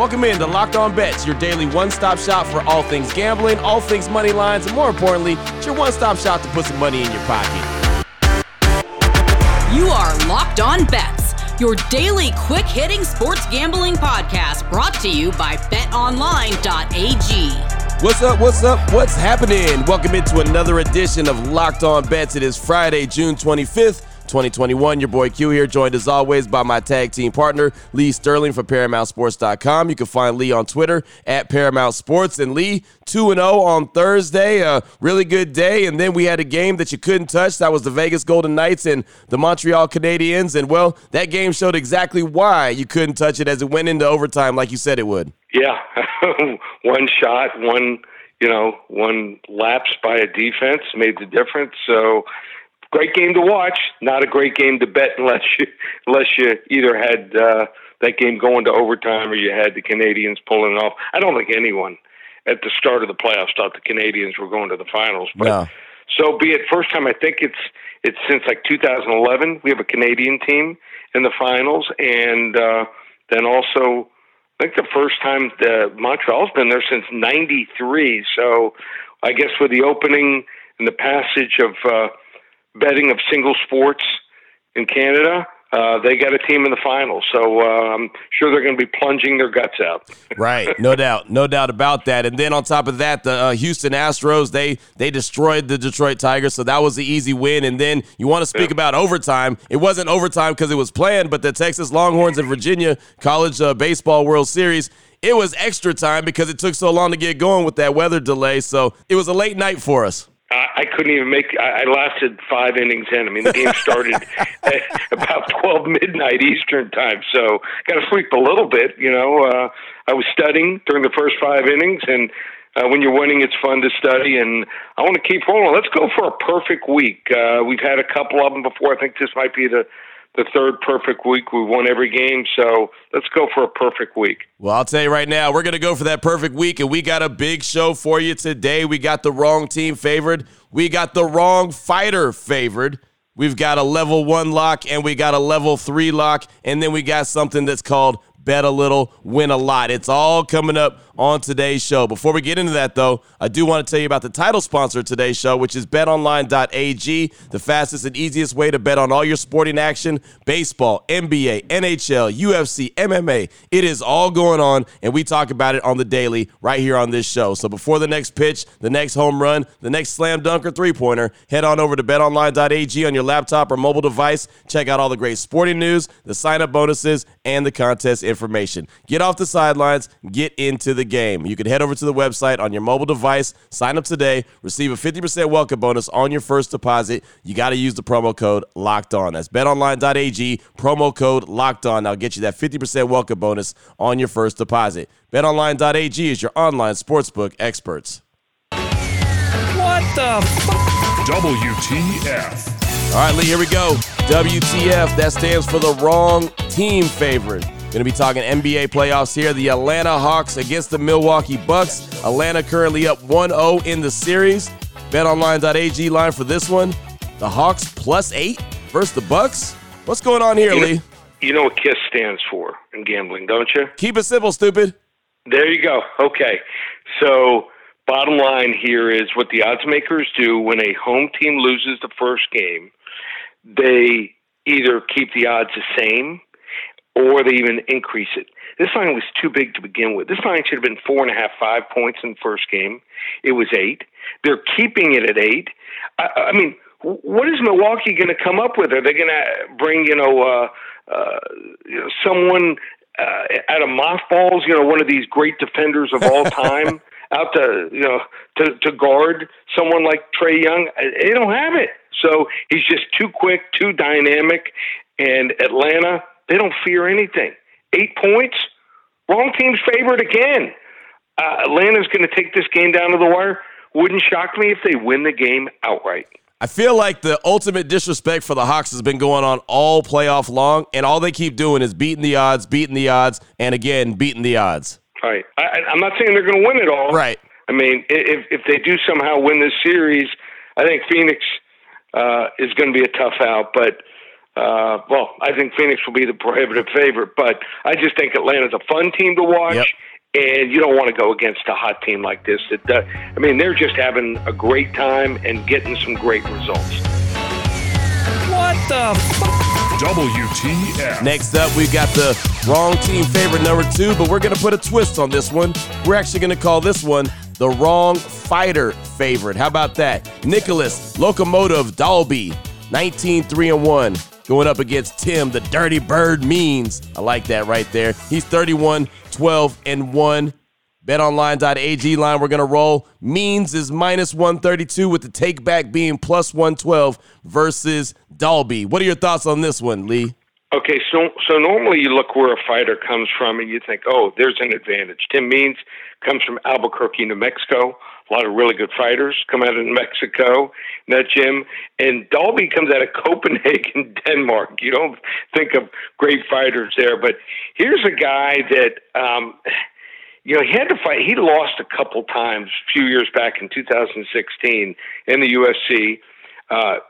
Welcome in to Locked On Bets, your daily one stop shop for all things gambling, all things money lines, and more importantly, it's your one stop shop to put some money in your pocket. You are Locked On Bets, your daily quick hitting sports gambling podcast brought to you by betonline.ag. What's up? What's up? What's happening? Welcome into another edition of Locked On Bets. It is Friday, June 25th. 2021. Your boy Q here, joined as always by my tag team partner, Lee Sterling from ParamountSports.com. You can find Lee on Twitter at Paramount Sports. And Lee, 2 0 on Thursday. A really good day. And then we had a game that you couldn't touch. That was the Vegas Golden Knights and the Montreal Canadiens. And well, that game showed exactly why you couldn't touch it as it went into overtime like you said it would. Yeah. one shot, one you know, one lapse by a defense made the difference. So great game to watch, not a great game to bet unless you unless you either had uh, that game going to overtime or you had the Canadiens pulling it off. I don't think anyone at the start of the playoffs thought the Canadiens were going to the finals, but No. so be it. First time I think it's it's since like 2011 we have a Canadian team in the finals, and uh, then also I think the first time the Montreal's been there since '93. So I guess with the opening and the passage of uh, betting of single sports in Canada, uh, they got a team in the finals. So uh, I'm sure they're going to be plunging their guts out. Right, no doubt, no doubt about that. And then on top of that, the uh, Houston Astros they they destroyed the Detroit Tigers, so that was the easy win. And then you want to speak Yeah. about overtime? It wasn't overtime because it was planned, but the Texas Longhorns and Virginia College uh, Baseball World Series. It was extra time because it took so long to get going with that weather delay. So it was a late night for us. I, I couldn't even make. I, I lasted five innings in. I mean, the game started at about twelve midnight Eastern time, so got to sleep a little bit. You know, uh, I was studying during the first five innings, and uh, when you're winning, it's fun to study. And I want to keep rolling. Let's go for a perfect week. Uh, we've had a couple of them before. I think this might be the the third perfect week. We won every game, so let's go for a perfect week. Well, I'll tell you right now, we're going to go for that perfect week, and we got a big show for you today. We got the wrong team favored, we got the wrong fighter favored. We've got a level one lock, and we got a level three lock, and then we got something that's called bet a little, win a lot. It's all coming up on today's show. Before we get into that, though, I do want to tell you about the title sponsor of today's show, which is betonline.ag, the fastest and easiest way to bet on all your sporting action baseball, NBA, NHL, UFC, MMA. It is all going on, and we talk about it on the daily right here on this show. So before the next pitch, the next home run, the next slam dunk or three pointer, head on over to betonline.ag on your laptop or mobile device. Check out all the great sporting news, the sign up bonuses, and the contest information. Get off the sidelines, get into the game. You can head over to the website on your mobile device, sign up today, receive a 50% welcome bonus on your first deposit. You got to use the promo code locked on. That's betonline.ag, promo code locked on. I'll get you that 50% welcome bonus on your first deposit. Betonline.ag is your online sportsbook experts. What the fuck? WTF. All right, Lee, here we go. WTF, that stands for the wrong team favorite. Going to be talking NBA playoffs here. The Atlanta Hawks against the Milwaukee Bucks. Atlanta currently up 1 0 in the series. BetOnline.ag line for this one. The Hawks plus eight versus the Bucks. What's going on here, You know- Lee? You know what KISS stands for in gambling, don't you? Keep it simple, stupid. There you go. Okay. So, bottom line here is what the odds makers do when a home team loses the first game, they either keep the odds the same or they even increase it. This line was too big to begin with. This line should have been four and a half, five points in the first game. It was eight. They're keeping it at eight. I, I mean, what is Milwaukee going to come up with? Are they going to bring, you know, uh, uh, you know, someone uh, out of mothballs, you know, one of these great defenders of all time, out to you know to to guard someone like Trae Young. Uh, They don't have it, so he's just too quick, too dynamic. And Atlanta, they don't fear anything. Eight points, wrong team's favorite again. Uh, Atlanta's going to take this game down to the wire. Wouldn't shock me if they win the game outright. I feel like the ultimate disrespect for the Hawks has been going on all playoff long, and all they keep doing is beating the odds, beating the odds, and again, beating the odds. Right. I, I- I'm not saying they're going to win it all. Right. I mean, if if they do somehow win this series, I think Phoenix uh, is going to be a tough out. But uh, well, I think Phoenix will be the prohibitive favorite, but I just think Atlanta's a fun team to watch. Yep. And you don't want to go against a hot team like this. That uh, I mean, they're just having a great time and getting some great results. What the f- WTF. Next up, we've got the wrong team favorite number two, but we're going to put a twist on this one. We're actually going to call this one the wrong fighter favorite. How about that? Nicholas Locomotivo Dalby, 19 3 and 1, going up against Tim, the Dirty Bird Means. I like that right there. He's 31 12 and 1. BetOnline.ag line we're going to roll. Means is minus 132 with the take back being plus 112 versus Dalby. What are your thoughts on this one, Lee? Okay, so so normally you look where a fighter comes from and you think, oh, there's an advantage. Tim Means comes from Albuquerque, New Mexico. A lot of really good fighters come out of Mexico in that gym. And Dalby comes out of Copenhagen, Denmark. You don't think of great fighters there, but here's a guy that um, you know, he had to fight. He lost a couple times a few years back in 2016 in the UFC. Uh,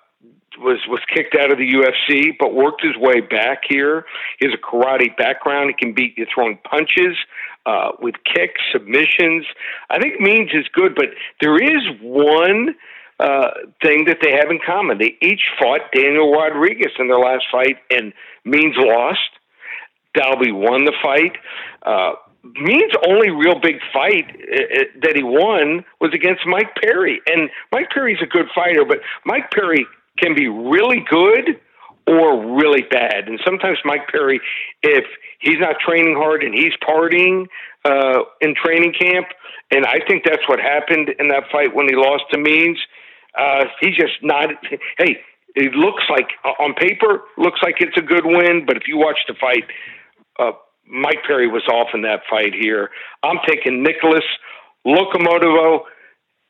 was was kicked out of the UFC, but worked his way back here. He has a karate background. He can beat you throwing punches uh, with kicks, submissions. I think Means is good, but there is one uh, thing that they have in common. They each fought Daniel Rodriguez in their last fight, and Means lost. Dalby won the fight. Uh, Means' only real big fight uh, that he won was against Mike Perry, and Mike Perry's a good fighter, but Mike Perry can be really good or really bad. And sometimes Mike Perry, if he's not training hard and he's partying uh, in training camp, and I think that's what happened in that fight when he lost to Means. Uh, he's just not. Hey, it looks like on paper looks like it's a good win, but if you watch the fight, uh, Mike Perry was off in that fight here. I'm taking Nicholas Locomotivo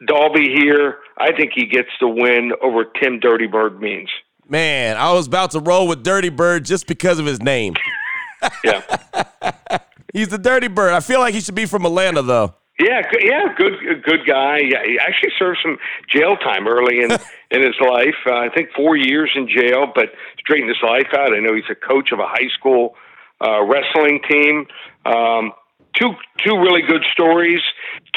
Dalby here. I think he gets the win over Tim Dirty Bird Means. Man, I was about to roll with Dirty Bird just because of his name. Yeah. He's the Dirty Bird. I feel like he should be from Atlanta, though. Yeah, good, yeah, good, good guy. Yeah, he actually served some jail time early in in his life. Uh, I think four years in jail, but straightened his life out. I know he's a coach of a high school uh, wrestling team. Um, two two really good stories.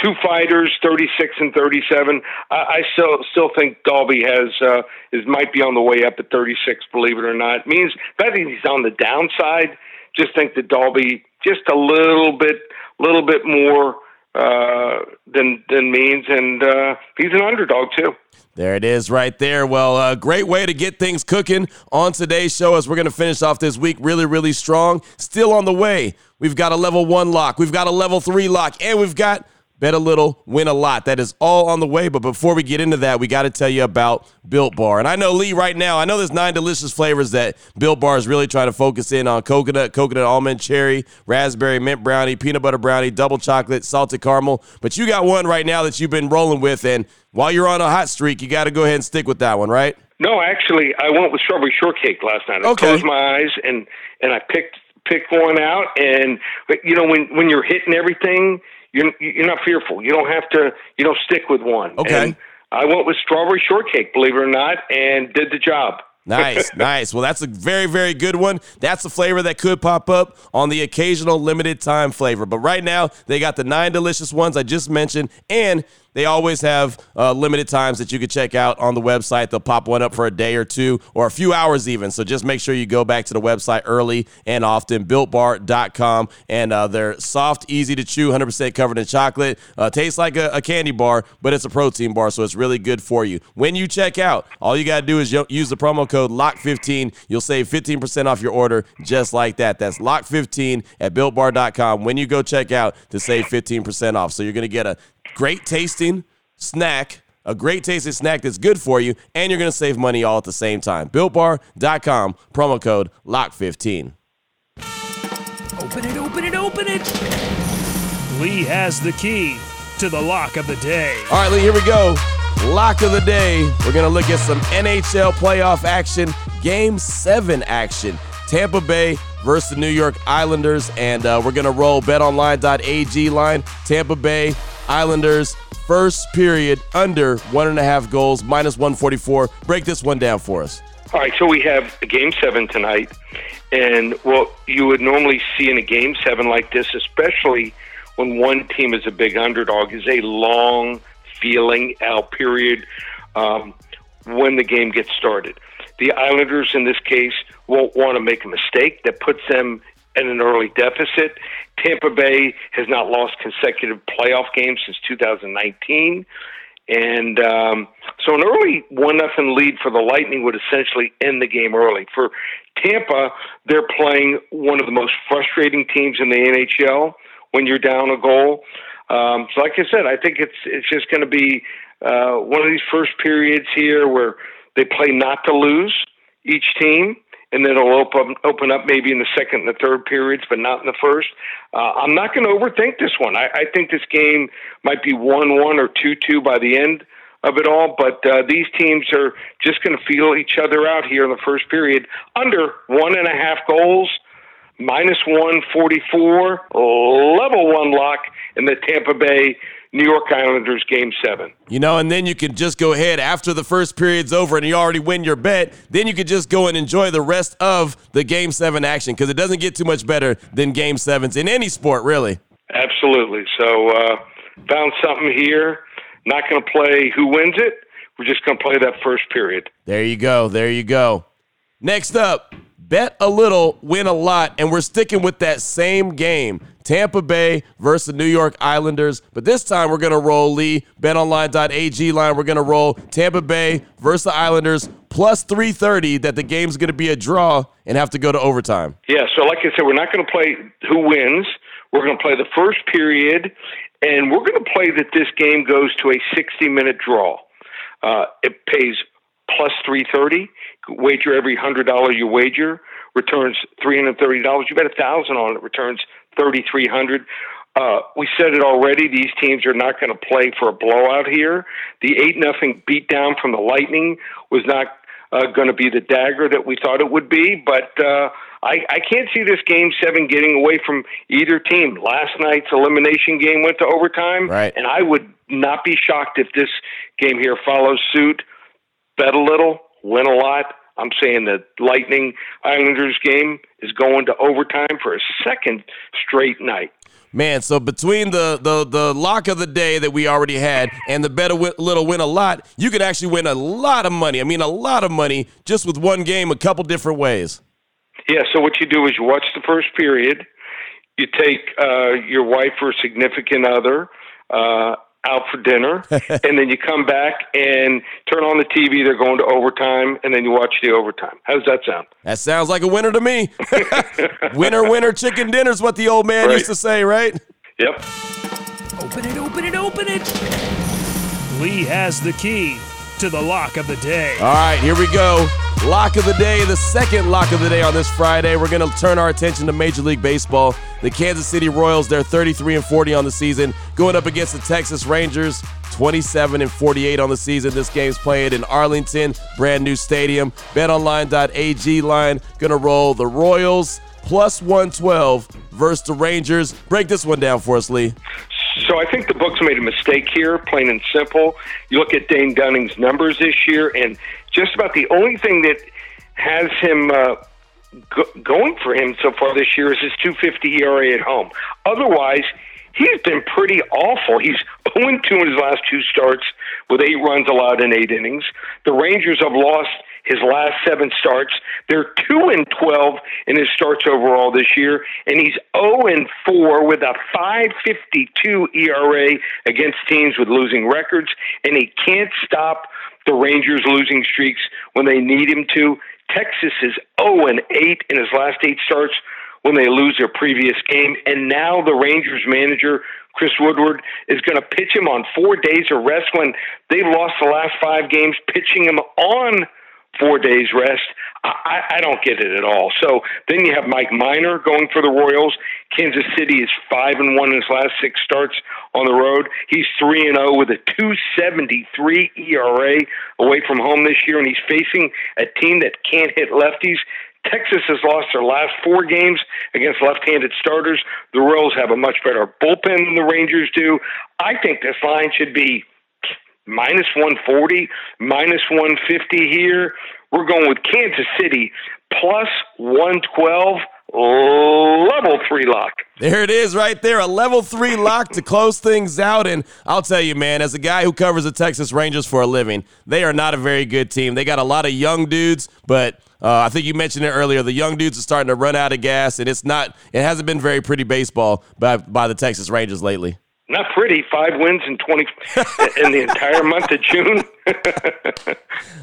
Two fighters, thirty six and thirty seven. I, I still still think Dalby has uh, is might be on the way up at thirty six. Believe it or not, it means I think he's on the downside. Just think that Dalby just a little bit, little bit more uh, than than means, and uh, he's an underdog too. There it is right there. Well, uh, great way to get things cooking on today's show as we're going to finish off this week really, really strong. Still on the way. We've got a level one lock, we've got a level three lock, and we've got Bet a little, win a lot. That is all on the way. But before we get into that, we got to tell you about Built Bar. And I know, Lee, right now, I know there's nine delicious flavors that Built Bar is really trying to focus in on coconut, coconut almond, cherry, raspberry, mint brownie, peanut butter brownie, double chocolate, salted caramel. But you got one right now that you've been rolling with. And while you're on a hot streak, you got to go ahead and stick with that one, right? No, actually, I went with strawberry shortcake last night. I Okay. closed my eyes and and I picked picked one out. And but, you know, when when you're hitting everything, you're you're not fearful. You don't have to. You don't stick with one. Okay. And I went with strawberry shortcake, believe it or not, and did the job. Nice, nice. Well, that's a very, very good one. That's a flavor that could pop up on the occasional limited time flavor. But right now, they got the nine delicious ones I just mentioned, and they always have uh, limited times that you can check out on the website. They'll pop one up for a day or two or a few hours even. So just make sure you go back to the website early and often. BuiltBar.com. And uh, they're soft, easy to chew, 100% covered in chocolate. Uh, tastes like a, a candy bar, but it's a protein bar, so it's really good for you. When you check out, all you got to do is use the promo code LOCK15. You'll save 15% off your order just like that. That's LOCK15 at BuiltBar.com when you go check out to save 15% off. So you're going to get a great tasting snack, a great tasting snack that's good for you, and you're going to save money all at the same time. BuiltBar.com, promo code LOCK15. Open it, open it, open it. Lee has the key to the lock of the day. All right, Lee, here we go. Lock of the day. We're going to look at some NHL playoff action, game seven action. Tampa Bay versus the New York Islanders. And uh, we're going to roll betonline.ag line. Tampa Bay Islanders, first period, under one and a half goals, minus 144. Break this one down for us. All right, so we have a game seven tonight, and what you would normally see in a game seven like this, especially when one team is a big underdog, is a long feeling out period um, when the game gets started. The Islanders, in this case, won't want to make a mistake that puts them in an early deficit. Tampa Bay has not lost consecutive playoff games since 2019. And um, so an early one nothing lead for the Lightning would essentially end the game early. For Tampa, they're playing one of the most frustrating teams in the NHL when you're down a goal. Um, so, like I said, I think it's it's just going to be uh, one of these first periods here where they play not to lose each team, and then it'll open open up maybe in the second and the third periods, but not in the first. Uh, I'm not going to overthink this one. I, I think this game might be one one or two two by the end of it all, but uh, these teams are just going to feel each other out here in the first period under one and a half goals minus 144, level one lock in the Tampa Bay New York Islanders game seven. You know, and then you can just go ahead after the first period's over and you already win your bet. Then you could just go and enjoy the rest of the game seven action because it doesn't get too much better than game sevens in any sport, really. Absolutely. So, uh, found something here. Not going to play who wins it. We're just going to play that first period. There you go. There you go. Next up, bet a little, win a lot, and we're sticking with that same game. Tampa Bay versus the New York Islanders. But this time we're going to roll Lee, betonline.ag line. We're going to roll Tampa Bay versus the Islanders plus 330 that the game's going to be a draw and have to go to overtime. Yeah, so like I said, we're not going to play who wins. We're going to play the first period, and we're going to play that this game goes to a 60 minute draw. Uh, it pays plus 330 wager every hundred dollar you wager returns three hundred thirty dollars. You bet a thousand on it returns thirty three hundred. Uh, we said it already. These teams are not going to play for a blowout here. The eight nothing beatdown from the Lightning was not uh, going to be the dagger that we thought it would be. But uh, I, I can't see this game seven getting away from either team. Last night's elimination game went to overtime, right. and I would not be shocked if this game here follows suit. Bet a little, win a lot. I'm saying the Lightning Islanders game is going to overtime for a second straight night. Man, so between the, the the lock of the day that we already had and the better little win a lot, you could actually win a lot of money. I mean, a lot of money just with one game, a couple different ways. Yeah. So what you do is you watch the first period. You take uh, your wife or significant other, uh, out for dinner, and then you come back and turn on the TV. They're going to overtime, and then you watch the overtime. How does that sound? That sounds like a winner to me. winner, winner, chicken dinner is what the old man right. used to say, right? Yep. Open it, open it, open it. Lee has the key to the lock of the day. All right, here we go. Lock of the day, the second lock of the day on this Friday. We're going to turn our attention to Major League Baseball. The Kansas City Royals, they're 33 and 40 on the season, going up against the Texas Rangers, 27 and 48 on the season. This game's played in Arlington, brand new stadium. BetOnline.ag line going to roll the Royals plus 112 versus the Rangers. Break this one down for us, Lee. So I think the books made a mistake here, plain and simple. You look at Dane Dunning's numbers this year, and just about the only thing that has him uh, go- going for him so far this year is his 250 ERA at home. Otherwise, he's been pretty awful. He's 0 2 in his last two starts with eight runs allowed in eight innings. The Rangers have lost his last seven starts. They're 2 and 12 in his starts overall this year, and he's 0 and 4 with a 552 ERA against teams with losing records, and he can't stop the Rangers losing streaks when they need him to. Texas is 0 and 8 in his last eight starts when they lose their previous game, and now the Rangers manager Chris Woodward is going to pitch him on four days of rest when they lost the last five games, pitching him on four days rest. I, I don't get it at all. So then you have Mike Minor going for the Royals. Kansas City is five and one in his last six starts on the road. He's three and zero oh with a two seventy three ERA away from home this year, and he's facing a team that can't hit lefties. Texas has lost their last four games against left-handed starters. The Royals have a much better bullpen than the Rangers do. I think this line should be minus 140, minus 150 here. We're going with Kansas City plus 112 level three lock. There it is right there, a level three lock to close things out. And I'll tell you, man, as a guy who covers the Texas Rangers for a living, they are not a very good team. They got a lot of young dudes, but uh, I think you mentioned it earlier. The young dudes are starting to run out of gas, and it's not. It hasn't been very pretty baseball by by the Texas Rangers lately. Not pretty. Five wins in twenty in the entire month of June.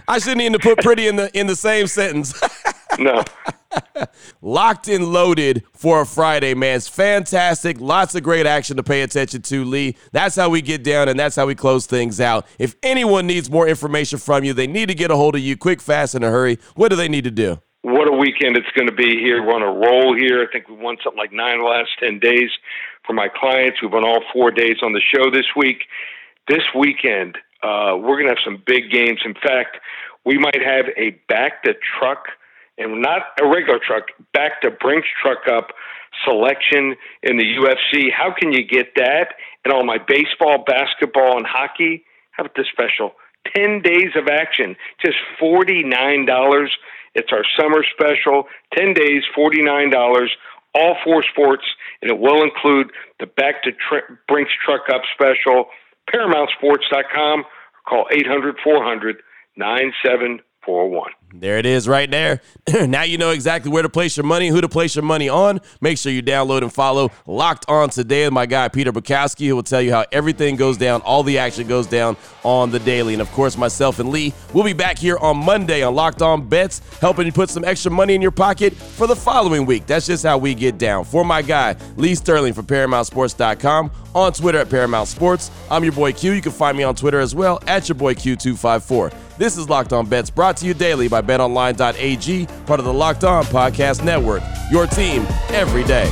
I shouldn't even put pretty in the in the same sentence. no. Locked and loaded for a Friday, man. It's fantastic. Lots of great action to pay attention to, Lee. That's how we get down and that's how we close things out. If anyone needs more information from you, they need to get a hold of you quick, fast, in a hurry. What do they need to do? What a weekend it's going to be here. We're on a roll here. I think we won something like nine last 10 days for my clients. We've won all four days on the show this week. This weekend, uh, we're going to have some big games. In fact, we might have a back to truck and not a regular truck, back to Brinks truck up selection in the UFC. How can you get that? And all my baseball, basketball, and hockey. How about this special? 10 days of action, just $49. It's our summer special, 10 days, $49, all four sports, and it will include the Back to Tr- Brinks Truck Up special, ParamountSports.com, or call 800 400 9741. There it is right there. now you know exactly where to place your money, who to place your money on. Make sure you download and follow Locked On Today with my guy Peter Bukowski, who will tell you how everything goes down, all the action goes down on the daily. And of course, myself and Lee will be back here on Monday on Locked On Bets, helping you put some extra money in your pocket for the following week. That's just how we get down. For my guy, Lee Sterling from ParamountSports.com, on Twitter at Paramount Sports. I'm your boy Q. You can find me on Twitter as well at your boy Q254. This is Locked On Bets, brought to you daily by BetOnline.ag, part of the Locked On Podcast Network. Your team every day.